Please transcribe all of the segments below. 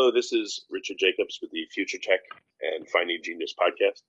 Hello, this is Richard Jacobs with the Future Tech and Finding Genius podcast.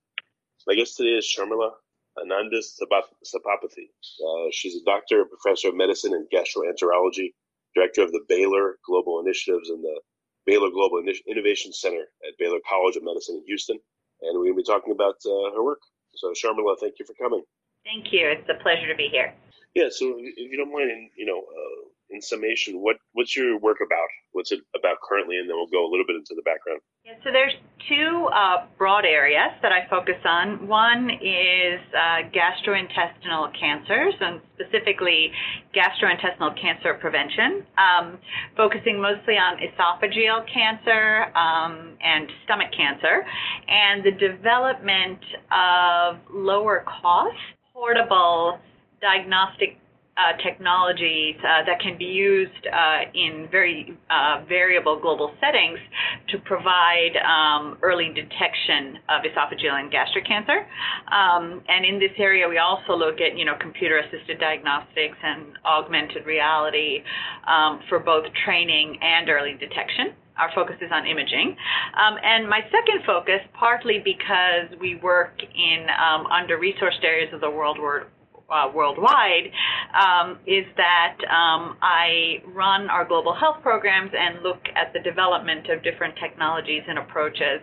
My guest today is Sharmila Anandasabapathy. Uh, she's a doctor, a professor of medicine and gastroenterology, director of the Baylor Global Initiatives and the Baylor Global Innovation Center at Baylor College of Medicine in Houston. And we're going to be talking about uh, her work. So, Sharmila, thank you for coming. Thank you. It's a pleasure to be here. Yeah, so if you don't mind, you know, uh, in summation, what what's your work about? What's it about currently, and then we'll go a little bit into the background. Yeah, so there's two uh, broad areas that I focus on. One is uh, gastrointestinal cancers, and specifically gastrointestinal cancer prevention, um, focusing mostly on esophageal cancer um, and stomach cancer, and the development of lower cost portable diagnostic uh, technologies uh, that can be used uh, in very uh, variable global settings to provide um, early detection of esophageal and gastric cancer. Um, and in this area, we also look at you know computer-assisted diagnostics and augmented reality um, for both training and early detection our focus is on imaging. Um, and my second focus, partly because we work in um, under-resourced areas of the world where uh, worldwide um, is that um, I run our global health programs and look at the development of different technologies and approaches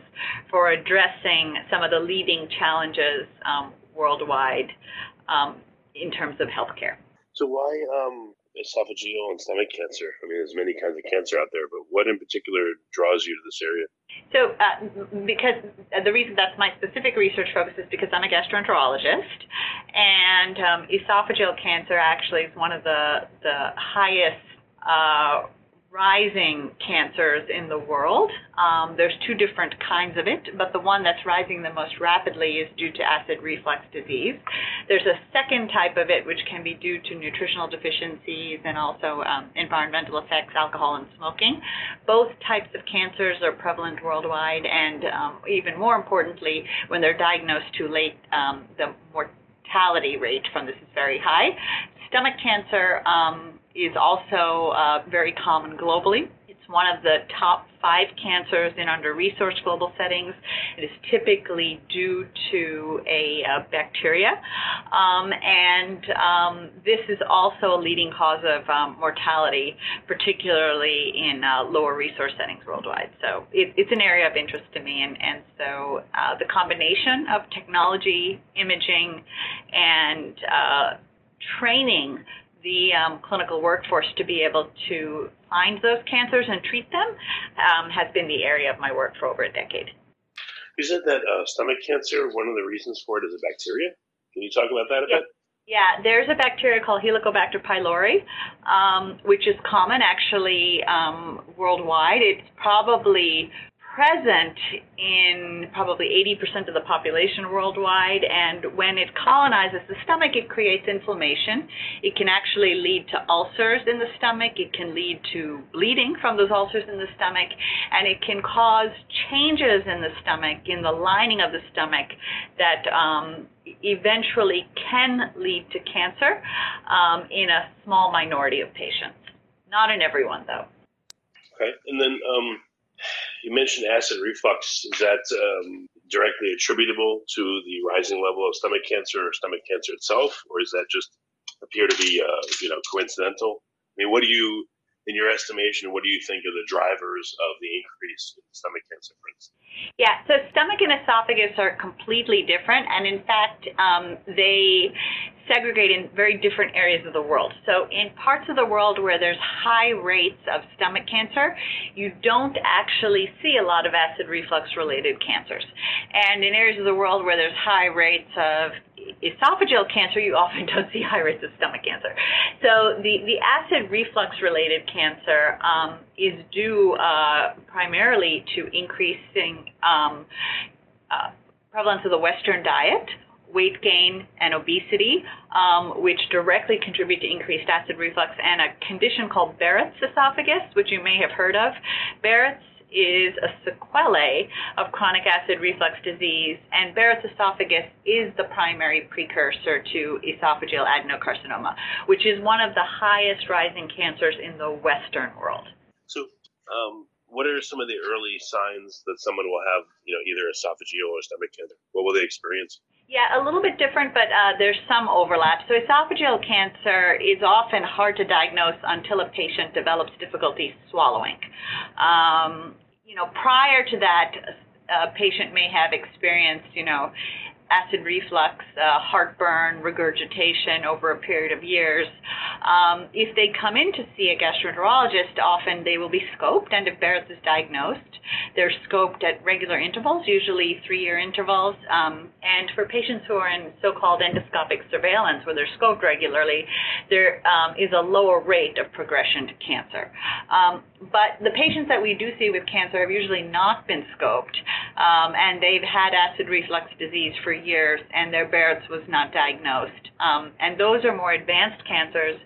for addressing some of the leading challenges um, worldwide um, in terms of healthcare. So why um, esophageal and stomach cancer? I mean, there's many kinds of cancer out there, but what in particular draws you to this area? So, uh, because uh, the reason that's my specific research focus is because I'm a gastroenterologist, and um, esophageal cancer actually is one of the the highest uh, rising cancers in the world. Um, there's two different kinds of it, but the one that's rising the most rapidly is due to acid reflux disease. There's a second type of it which can be due to nutritional deficiencies and also um, environmental effects, alcohol and smoking. Both types of cancers are prevalent worldwide, and um, even more importantly, when they're diagnosed too late, um, the mortality rate from this is very high. Stomach cancer um, is also uh, very common globally. It's one of the top five cancers in under-resourced global settings. It is typically due to a, a bacteria, um, and um, this is also a leading cause of um, mortality, particularly in uh, lower resource settings worldwide. So it, it's an area of interest to me, and, and so uh, the combination of technology, imaging, and uh, training the um, clinical workforce to be able to find those cancers and treat them um, has been the area of my work for over a decade. You said that uh, stomach cancer, one of the reasons for it is a bacteria. Can you talk about that a yeah. bit? Yeah, there's a bacteria called Helicobacter pylori, um, which is common actually um, worldwide. It's probably present in probably 80% of the population worldwide. And when it colonizes the stomach, it creates inflammation. It can actually lead to ulcers in the stomach. It can lead to bleeding from those ulcers in the stomach. And it can cause changes in the stomach, in the lining of the stomach, that um, eventually can lead to cancer um, in a small minority of patients. Not in everyone, though. Okay. And then, um you mentioned acid reflux. Is that um, directly attributable to the rising level of stomach cancer or stomach cancer itself, or is that just appear to be uh, you know coincidental? I mean, what do you in your estimation, what do you think are the drivers of the increase in stomach cancer, for instance? Yeah, so stomach and esophagus are completely different, and in fact, um, they segregate in very different areas of the world. So, in parts of the world where there's high rates of stomach cancer, you don't actually see a lot of acid reflux related cancers. And in areas of the world where there's high rates of esophageal cancer, you often don't see high rates of stomach cancer. So, the, the acid reflux related cancer um, is due uh, primarily to increasing um, uh, prevalence of the Western diet weight gain and obesity, um, which directly contribute to increased acid reflux, and a condition called Barrett's esophagus, which you may have heard of. Barrett's is a sequelae of chronic acid reflux disease, and Barrett's esophagus is the primary precursor to esophageal adenocarcinoma, which is one of the highest rising cancers in the Western world. So, um, what are some of the early signs that someone will have, you know, either esophageal or stomach cancer? What will they experience? Yeah, a little bit different, but uh, there's some overlap. So esophageal cancer is often hard to diagnose until a patient develops difficulty swallowing. Um, you know, prior to that, a patient may have experienced, you know, acid reflux, uh, heartburn, regurgitation over a period of years. Um, if they come in to see a gastroenterologist, often they will be scoped, and if Barrett's is diagnosed, they're scoped at regular intervals, usually three-year intervals. Um, and for patients who are in so-called endoscopic surveillance, where they're scoped regularly, there um, is a lower rate of progression to cancer. Um, but the patients that we do see with cancer have usually not been scoped, um, and they've had acid reflux disease for years, and their Barrett's was not diagnosed. Um, and those are more advanced cancers.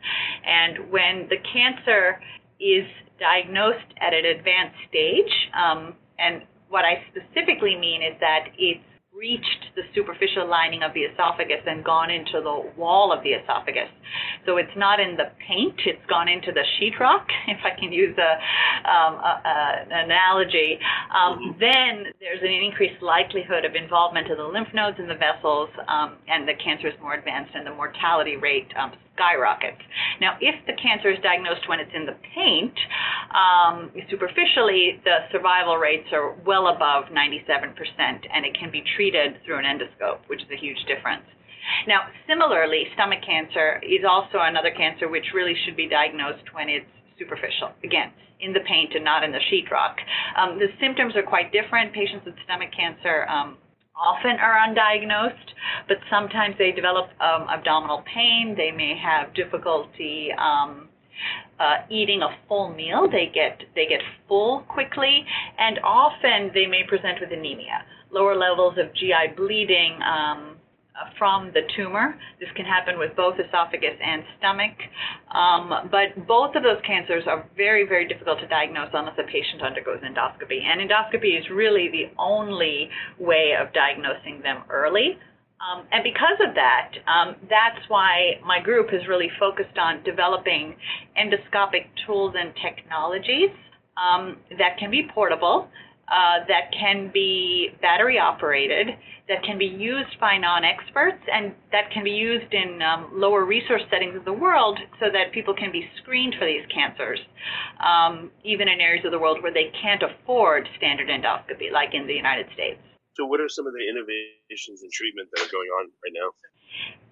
And when the cancer is diagnosed at an advanced stage, um, and what I specifically mean is that it's reached the superficial lining of the esophagus and gone into the wall of the esophagus. So it's not in the paint, it's gone into the sheetrock, if I can use a, um, a, a, an analogy. Um, mm-hmm. Then there's an increased likelihood of involvement of the lymph nodes and the vessels, um, and the cancer is more advanced, and the mortality rate um, skyrockets. Now, if the cancer is diagnosed when it's in the paint, um, superficially, the survival rates are well above 97%, and it can be treated through an endoscope, which is a huge difference. Now, similarly, stomach cancer is also another cancer which really should be diagnosed when it's superficial. Again, in the paint and not in the sheetrock. Um, the symptoms are quite different. Patients with stomach cancer um, often are undiagnosed, but sometimes they develop um, abdominal pain. They may have difficulty um, uh, eating a full meal. They get they get full quickly, and often they may present with anemia, lower levels of GI bleeding. Um, from the tumor. This can happen with both esophagus and stomach. Um, but both of those cancers are very, very difficult to diagnose unless a patient undergoes endoscopy. And endoscopy is really the only way of diagnosing them early. Um, and because of that, um, that's why my group has really focused on developing endoscopic tools and technologies um, that can be portable, uh, that can be battery operated, that can be used by non-experts, and that can be used in um, lower resource settings of the world so that people can be screened for these cancers, um, even in areas of the world where they can't afford standard endoscopy, like in the United States. So, what are some of the innovations in treatment that are going on right now?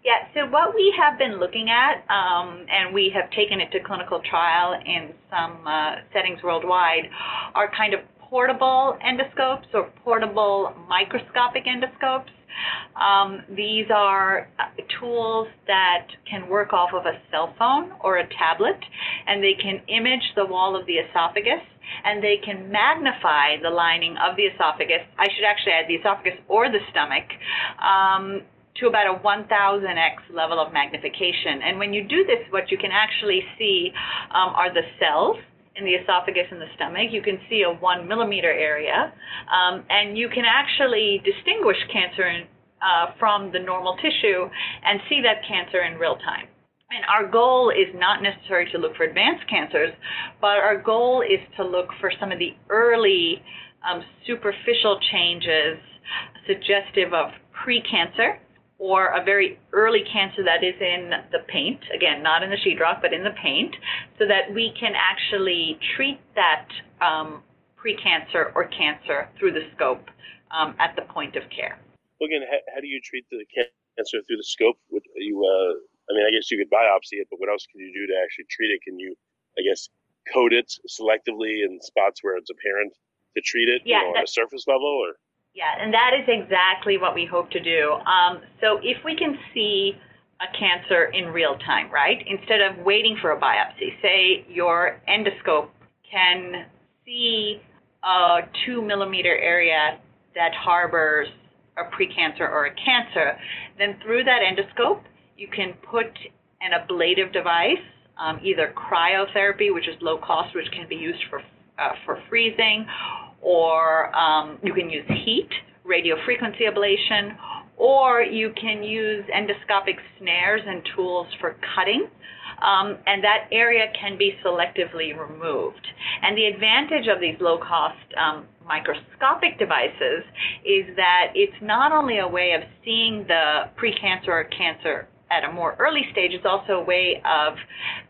Yeah, so what we have been looking at, um, and we have taken it to clinical trial in some uh, settings worldwide, are kind of portable endoscopes or portable microscopic endoscopes. Um, these are uh, tools that can work off of a cell phone or a tablet, and they can image the wall of the esophagus, and they can magnify the lining of the esophagus. I should actually add the esophagus or the stomach. Um, to about a 1000x level of magnification. And when you do this, what you can actually see um, are the cells in the esophagus and the stomach. You can see a one millimeter area, um, and you can actually distinguish cancer in, uh, from the normal tissue and see that cancer in real time. And our goal is not necessarily to look for advanced cancers, but our goal is to look for some of the early um, superficial changes suggestive of precancer or a very early cancer that is in the paint, again, not in the sheetrock, but in the paint, so that we can actually treat that um, precancer or cancer through the scope um, at the point of care. Well, again, how, how, do you treat the cancer through the scope? Would you, uh, I mean, I guess you could biopsy it, but what else can you do to actually treat it? Can you, I guess, coat it selectively in spots where it's apparent to treat it yeah, you know, on a surface level, or? Yeah, and that is exactly what we hope to do. Um, so if we can see a cancer in real time, right, instead of waiting for a biopsy, say your endoscope can see a two millimeter area that harbors a precancer or a cancer, then through that endoscope, you can put an ablative device, um, either cryotherapy, which is low cost, which can be used for, uh, for freezing, or um, you can use heat, radio frequency ablation, or you can use endoscopic snares and tools for cutting. Um, and that area can be selectively removed. And the advantage of these low cost um, microscopic devices is that it's not only a way of seeing the precancer or cancer at a more early stage, it's also a way of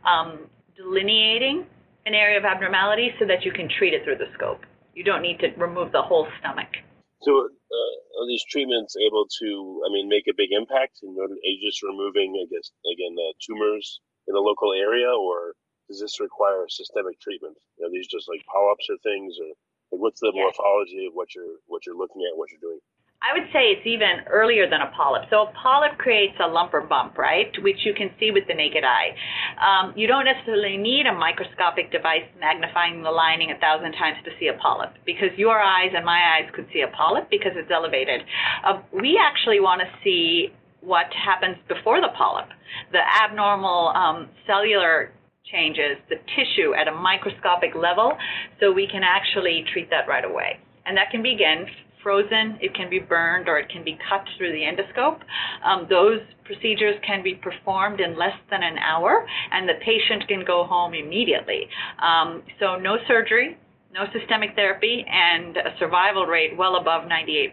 um, delineating an area of abnormality so that you can treat it through the scope. You don't need to remove the whole stomach. So, uh, are these treatments able to, I mean, make a big impact in just removing, I guess, again, uh, tumors in the local area, or does this require systemic treatment? Are these just like polyps or things, or like what's the morphology of what you're what you're looking at, what you're doing? I would say it's even earlier than a polyp. So a polyp creates a lump or bump, right, which you can see with the naked eye. Um, you don't necessarily need a microscopic device magnifying the lining a thousand times to see a polyp, because your eyes and my eyes could see a polyp because it's elevated. Uh, we actually want to see what happens before the polyp, the abnormal um, cellular changes, the tissue at a microscopic level, so we can actually treat that right away. And that can be, again, frozen, it can be burned, or it can be cut through the endoscope. Um, those procedures can be performed in less than an hour, and the patient can go home immediately. Um, so no surgery, no systemic therapy, and a survival rate well above 98%.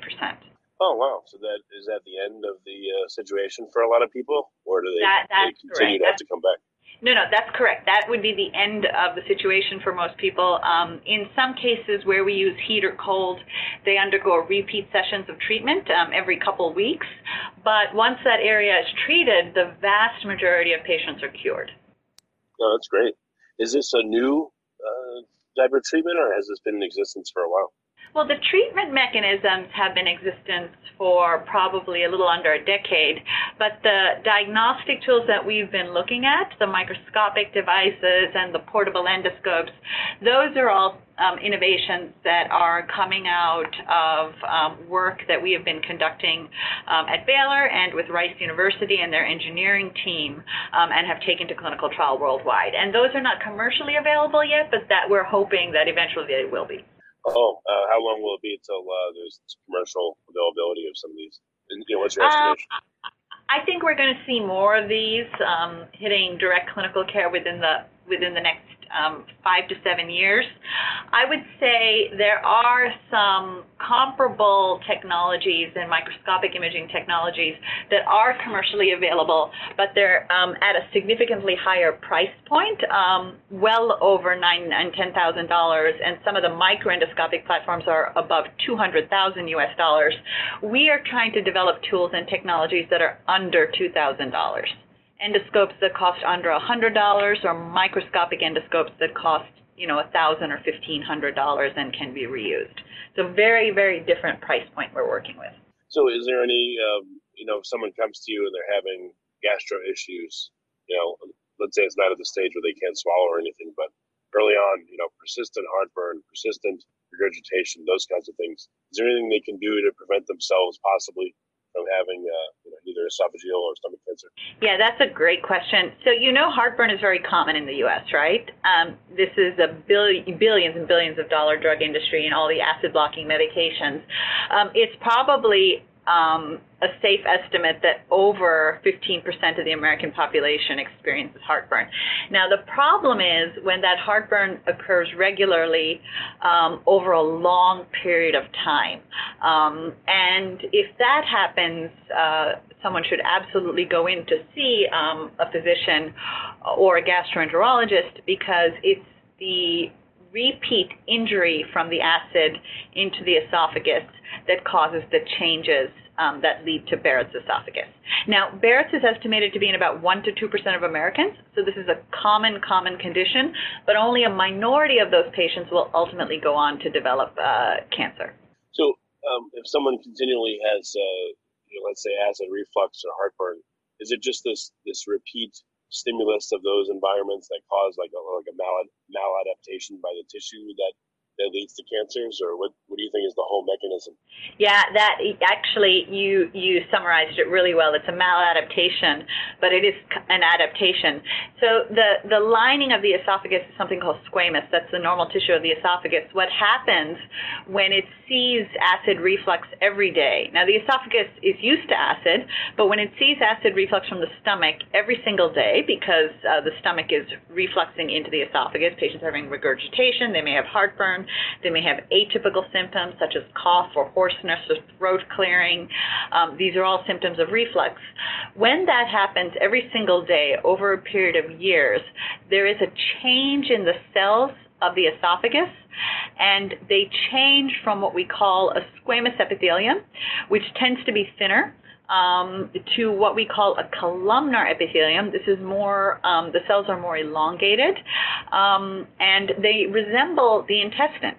Oh wow! So that is that the end of the uh, situation for a lot of people, or do they, that, they continue to have to come back? No, no, that's correct. That would be the end of the situation for most people. Um, in some cases where we use heat or cold, they undergo repeat sessions of treatment um, every couple weeks. But once that area is treated, the vast majority of patients are cured. Oh, that's great. Is this a new uh, type of treatment, or has this been in existence for a while? Well, the treatment mechanisms have been in existence for probably a little under a decade, but the diagnostic tools that we've been looking at, the microscopic devices and the portable endoscopes, those are all um, innovations that are coming out of um, work that we have been conducting um, at Baylor and with Rice University and their engineering team um, and have taken to clinical trial worldwide. And those are not commercially available yet, but that we're hoping that eventually they will be. Oh, uh, how long will it be until uh, there's commercial availability of some of these? And, you know, what's your um, estimation? I think we're going to see more of these um, hitting direct clinical care within the within the next um, five to seven years. I would say there are some comparable technologies and microscopic imaging technologies that are commercially available, but they're um, at a significantly higher price point, um, well over nine and ten thousand dollars, and some of the microendoscopic platforms are above two hundred thousand US dollars. We are trying to develop tools and technologies that are under two thousand dollars endoscopes that cost under $100 or microscopic endoscopes that cost, you know, 1,000 or $1,500 and can be reused. So very, very different price point we're working with. So is there any, um, you know, if someone comes to you and they're having gastro issues, you know, let's say it's not at the stage where they can't swallow or anything, but early on, you know, persistent heartburn, persistent regurgitation, those kinds of things. Is there anything they can do to prevent themselves possibly from having uh, esophageal or stomach cancer? Yeah, that's a great question. So you know heartburn is very common in the U.S., right? Um, this is a billion, billions and billions of dollar drug industry and all the acid blocking medications. Um, it's probably um, a safe estimate that over 15% of the American population experiences heartburn. Now, the problem is when that heartburn occurs regularly um, over a long period of time. Um, and if that happens uh, someone should absolutely go in to see um, a physician or a gastroenterologist because it's the repeat injury from the acid into the esophagus that causes the changes um, that lead to Barrett's esophagus. Now, Barrett's is estimated to be in about 1 to 2% of Americans, so this is a common, common condition, but only a minority of those patients will ultimately go on to develop uh, cancer. So, um, if someone continually has, uh, you know, let's say acid reflux or heartburn, is it just this this repeat stimulus of those environments that cause like a like a mal maladaptation by the tissue that that leads to cancers, or what, what do you think is the whole mechanism? Yeah, that actually you you summarized it really well. It's a maladaptation, but it is an adaptation. So the the lining of the esophagus is something called squamous. That's the normal tissue of the esophagus. What happens when it sees acid reflux every day? Now the esophagus is used to acid, but when it sees acid reflux from the stomach every single day, because uh, the stomach is refluxing into the esophagus, patients are having regurgitation, they may have heartburn, they may have atypical symptoms such as cough or hoarseness or throat clearing. Um, these are all symptoms of reflux. When that happens every single day over a period of years, there is a change in the cells of the esophagus and they change from what we call a squamous epithelium, which tends to be thinner, um, to what we call a columnar epithelium. This is more, um, the cells are more elongated, um, and they resemble the intestine.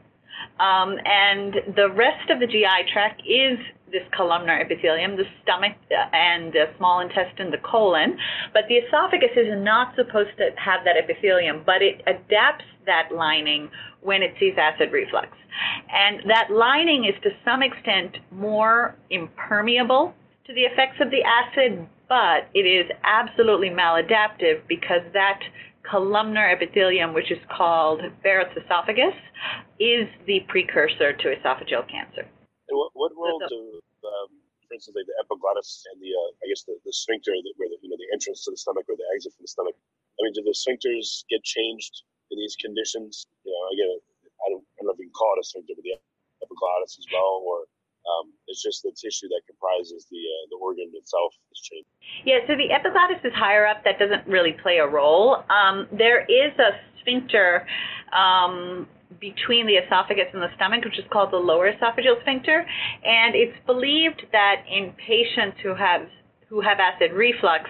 Um, and the rest of the GI tract is this columnar epithelium, the stomach uh, and the small intestine, the colon. But the esophagus is not supposed to have that epithelium, but it adapts that lining when it sees acid reflux. And that lining is to some extent more impermeable to the effects of the acid, but it is absolutely maladaptive because that columnar epithelium, which is called Barrett's esophagus, is the precursor to esophageal cancer. And what, what role do, um, for instance, like the epiglottis and the, uh, I guess the, the sphincter, where the, you know, the entrance to the stomach or the exit from the stomach, I mean, do the sphincters get changed in these conditions? You know, again, I don't, I don't know if you can call it a sphincter, but the epiglottis as well, or um, it's just the tissue that comprises the uh, the organ itself is changed. Yeah, so the epiglottis is higher up. That doesn't really play a role. Um, there is a sphincter um, between the esophagus and the stomach, which is called the lower esophageal sphincter, and it's believed that in patients who have who have acid reflux,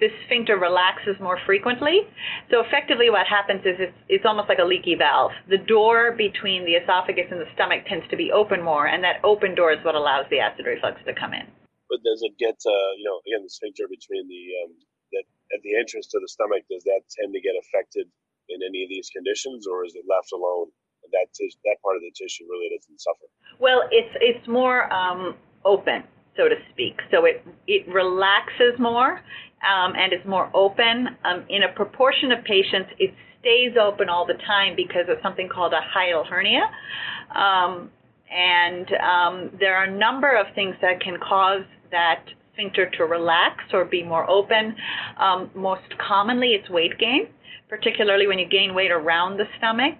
this sphincter relaxes more frequently. So effectively what happens is it's, it's almost like a leaky valve. The door between the esophagus and the stomach tends to be open more, and that open door is what allows the acid reflux to come in. But does it get, uh, you know, again, the sphincter between the, um, that at the entrance to the stomach, does that tend to get affected in any of these conditions, or is it left alone? That, t- that part of the tissue really doesn't suffer. Well, it's it's more um, open so to speak. So it it relaxes more um, and is more open. Um, in a proportion of patients, it stays open all the time because of something called a hiatal hernia. Um, and um, there are a number of things that can cause that sphincter to relax or be more open. Um, most commonly, it's weight gain, particularly when you gain weight around the stomach.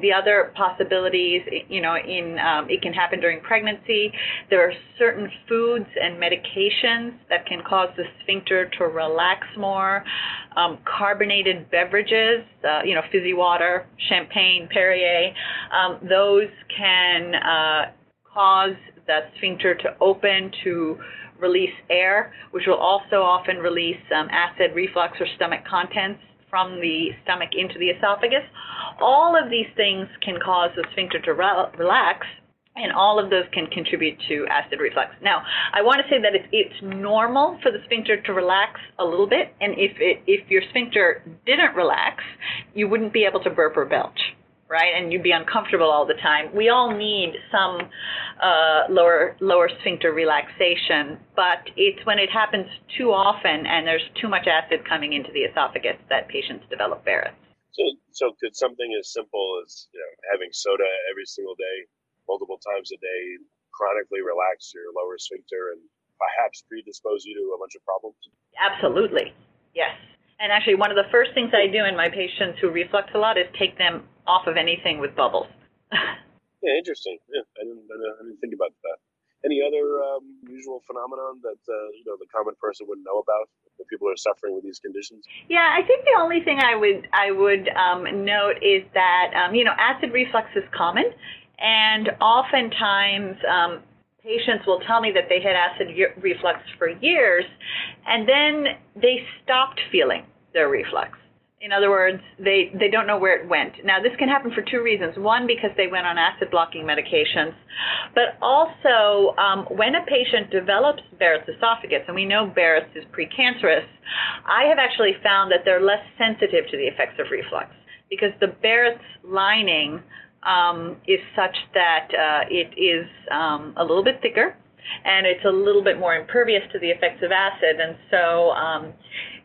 The other possibilities, you know, in um, it can happen during pregnancy. There are certain foods and medications that can cause the sphincter to relax more. Um, carbonated beverages, uh, you know, fizzy water, champagne, Perrier, um, those can uh, cause the sphincter to open to release air, which will also often release um, acid reflux or stomach contents from the stomach into the esophagus. All of these things can cause the sphincter to re- relax, and all of those can contribute to acid reflux. Now, I want to say that it's, it's normal for the sphincter to relax a little bit, and if it, if your sphincter didn't relax, you wouldn't be able to burp or belch right? And you'd be uncomfortable all the time. We all need some uh, lower lower sphincter relaxation, but it's when it happens too often and there's too much acid coming into the esophagus that patients develop Barrett's. So, so could something as simple as you know having soda every single day, multiple times a day, chronically relax your lower sphincter and perhaps predispose you to a bunch of problems? Absolutely, yes. And actually, one of the first things I do in my patients who reflux a lot is take them off of anything with bubbles. yeah, interesting. Yeah, I didn't, I didn't think about that. Any other um, usual phenomenon that uh, you know the common person wouldn't know about that people are suffering with these conditions? Yeah, I think the only thing I would I would um, note is that um, you know acid reflux is common, and oftentimes um, patients will tell me that they had acid reflux for years, and then they stopped feeling their reflux. In other words, they, they don't know where it went. Now, this can happen for two reasons. One, because they went on acid blocking medications, but also um, when a patient develops Barrett's esophagus, and we know Barrett's is precancerous, I have actually found that they're less sensitive to the effects of reflux because the Barrett's lining um, is such that uh, it is um, a little bit thicker and it's a little bit more impervious to the effects of acid. And so um,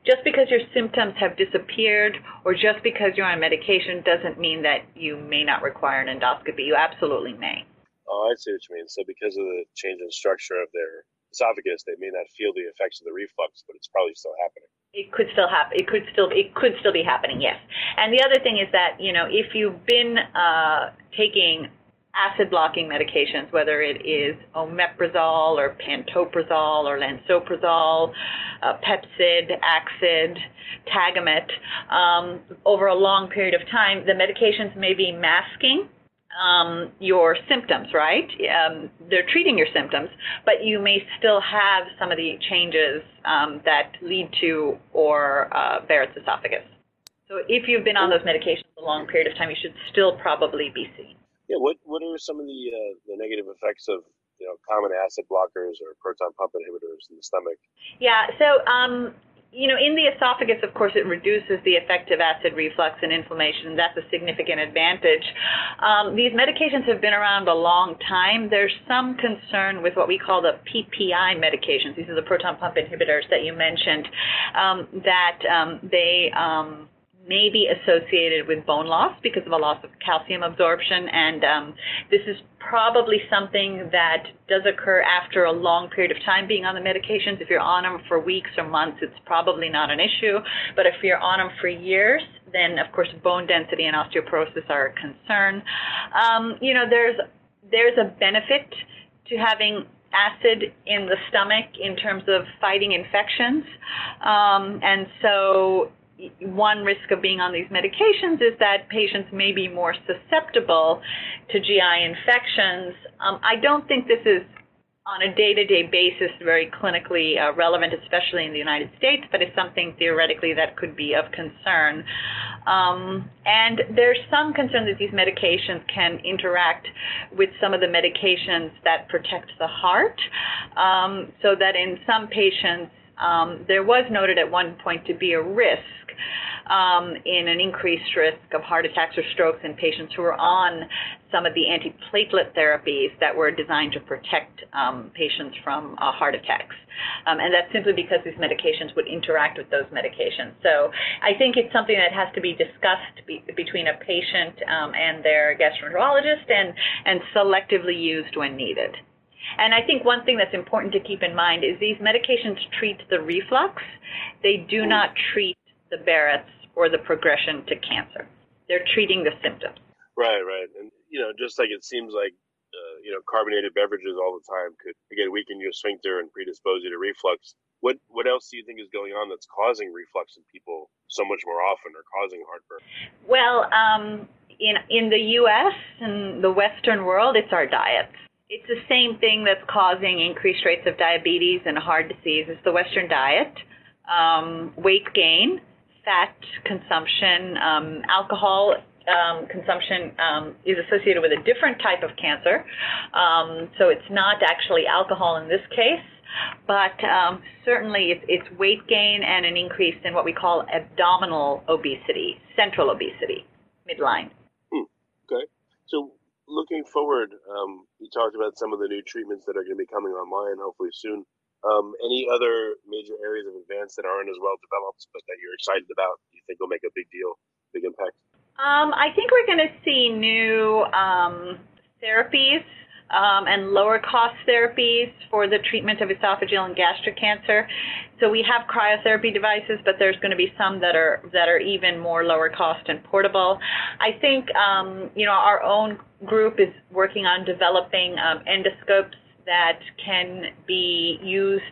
just because your symptoms have disappeared or just because you're on medication doesn't mean that you may not require an endoscopy. You absolutely may. Oh, I see what you mean. So because of the change in structure of their esophagus, they may not feel the effects of the reflux, but it's probably still happening. It could still happen. It could still it could still be happening. Yes. And the other thing is that you know if you've been uh, taking acid blocking medications, whether it is omeprazole or pantoprazole or lansoprazole, uh, Pepcid, Axid, Tagamet, um, over a long period of time, the medications may be masking um, your symptoms, right? Um, they're treating your symptoms, but you may still have some of the changes um, that lead to or uh, Barrett's esophagus. So if you've been on those medications a long period of time, you should still probably be seen. Yeah, what what are some of the uh, the negative effects of you know common acid blockers or proton pump inhibitors in the stomach? Yeah, so um, you know, in the esophagus, of course, it reduces the effect of acid reflux and inflammation. That's a significant advantage. Um, these medications have been around a long time. There's some concern with what we call the PPI medications. These are the proton pump inhibitors that you mentioned, um, that um, they um, may be associated with bone loss because of a loss of calcium absorption. And um, this is probably something that does occur after a long period of time being on the medications. If you're on them for weeks or months, it's probably not an issue. But if you're on them for years, then of course bone density and osteoporosis are a concern. Um, you know, there's there's a benefit to having acid in the stomach in terms of fighting infections. Um, and so one risk of being on these medications is that patients may be more susceptible to GI infections. Um, I don't think this is on a day-to-day basis very clinically uh, relevant, especially in the United States, but it's something theoretically that could be of concern. Um, and there's some concern that these medications can interact with some of the medications that protect the heart, um, so that in some patients, um, there was noted at one point to be a risk um, in an increased risk of heart attacks or strokes in patients who are on some of the antiplatelet therapies that were designed to protect um, patients from uh, heart attacks. Um, and that's simply because these medications would interact with those medications. So I think it's something that has to be discussed be, between a patient um, and their gastroenterologist and, and selectively used when needed. And I think one thing that's important to keep in mind is these medications treat the reflux. They do not treat the Barrett's or the progression to cancer. They're treating the symptoms. Right, right. And, you know, just like it seems like, uh, you know, carbonated beverages all the time could, again, weaken your sphincter and predispose you to reflux. What, what else do you think is going on that's causing reflux in people so much more often or causing heartburn? Well, um, in, in the U.S. and the Western world, it's our diets. It's the same thing that's causing increased rates of diabetes and heart disease. It's the Western diet, um, weight gain, fat consumption, um, alcohol um, consumption um, is associated with a different type of cancer. Um, so it's not actually alcohol in this case, but um, certainly it's, it's, weight gain and an increase in what we call abdominal obesity, central obesity, midline. Hmm. Okay. So looking forward, um, you talked about some of the new treatments that are going to be coming online hopefully soon. Um, any other major areas of advance that aren't as well developed, but that you're excited about? You think will make a big deal, big impact? Um, I think we're going to see new um, therapies um, and lower cost therapies for the treatment of esophageal and gastric cancer. So we have cryotherapy devices, but there's going to be some that are that are even more lower cost and portable. I think um, you know our own group is working on developing um, endoscopes that can be used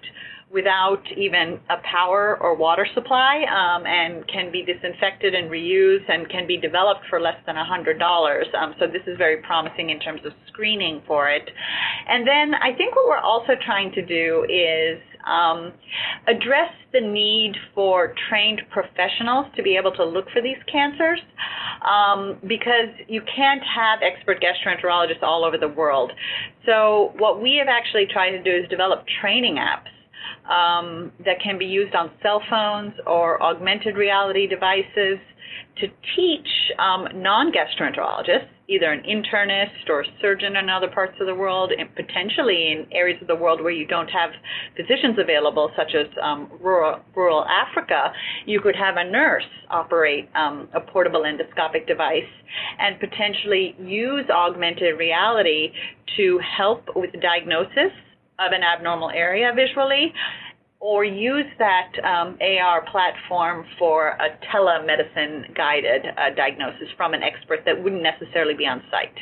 without even a power or water supply um, and can be disinfected and reused and can be developed for less than $100. Um, so this is very promising in terms of screening for it. And then I think what we're also trying to do is um, address the need for trained professionals to be able to look for these cancers um, because you can't have expert gastroenterologists all over the world. So what we have actually tried to do is develop training apps um, that can be used on cell phones or augmented reality devices to teach um, non-gastroenterologists, either an internist or a surgeon in other parts of the world, and potentially in areas of the world where you don't have physicians available, such as um, rural, rural Africa, you could have a nurse operate um, a portable endoscopic device and potentially use augmented reality to help with diagnosis of an abnormal area visually or use that um, AR platform for a telemedicine guided uh, diagnosis from an expert that wouldn't necessarily be on site.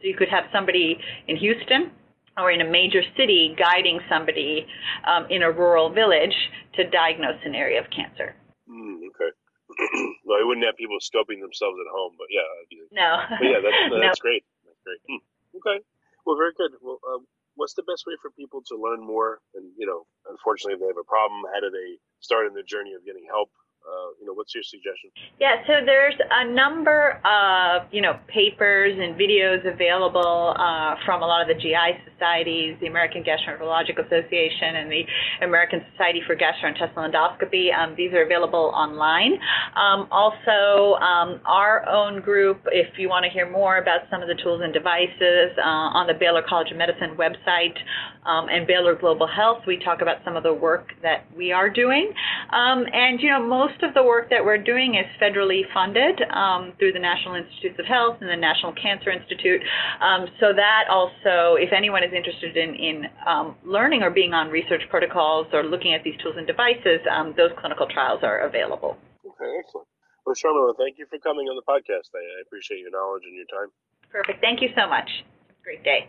So you could have somebody in Houston or in a major city guiding somebody um, in a rural village to diagnose an area of cancer. Mm, okay. well, I wouldn't have people scoping themselves at home, but yeah. No. But yeah, that's, that's no. great. That's great. Mm, okay. Well, very good. Well, um, what's the best way for people to learn more? And you know, unfortunately, if they have a problem, how do they start in the journey of getting help? Uh, you know, what's your suggestion? Yeah, so there's a number of, you know, papers and videos available uh, from a lot of the GI societies, the American Gastroenterological Association and the American Society for Gastrointestinal Endoscopy. Um, these are available online. Um, also, um, our own group, if you want to hear more about some of the tools and devices uh, on the Baylor College of Medicine website um, and Baylor Global Health, we talk about some of the work that we are doing. Um, and, you know, most most of the work that we're doing is federally funded um, through the National Institutes of Health and the National Cancer Institute. Um, so that also, if anyone is interested in, in um, learning or being on research protocols or looking at these tools and devices, um, those clinical trials are available. Okay, excellent. Well, Sharmila, thank you for coming on the podcast. I, I appreciate your knowledge and your time. Perfect. Thank you so much. Great day.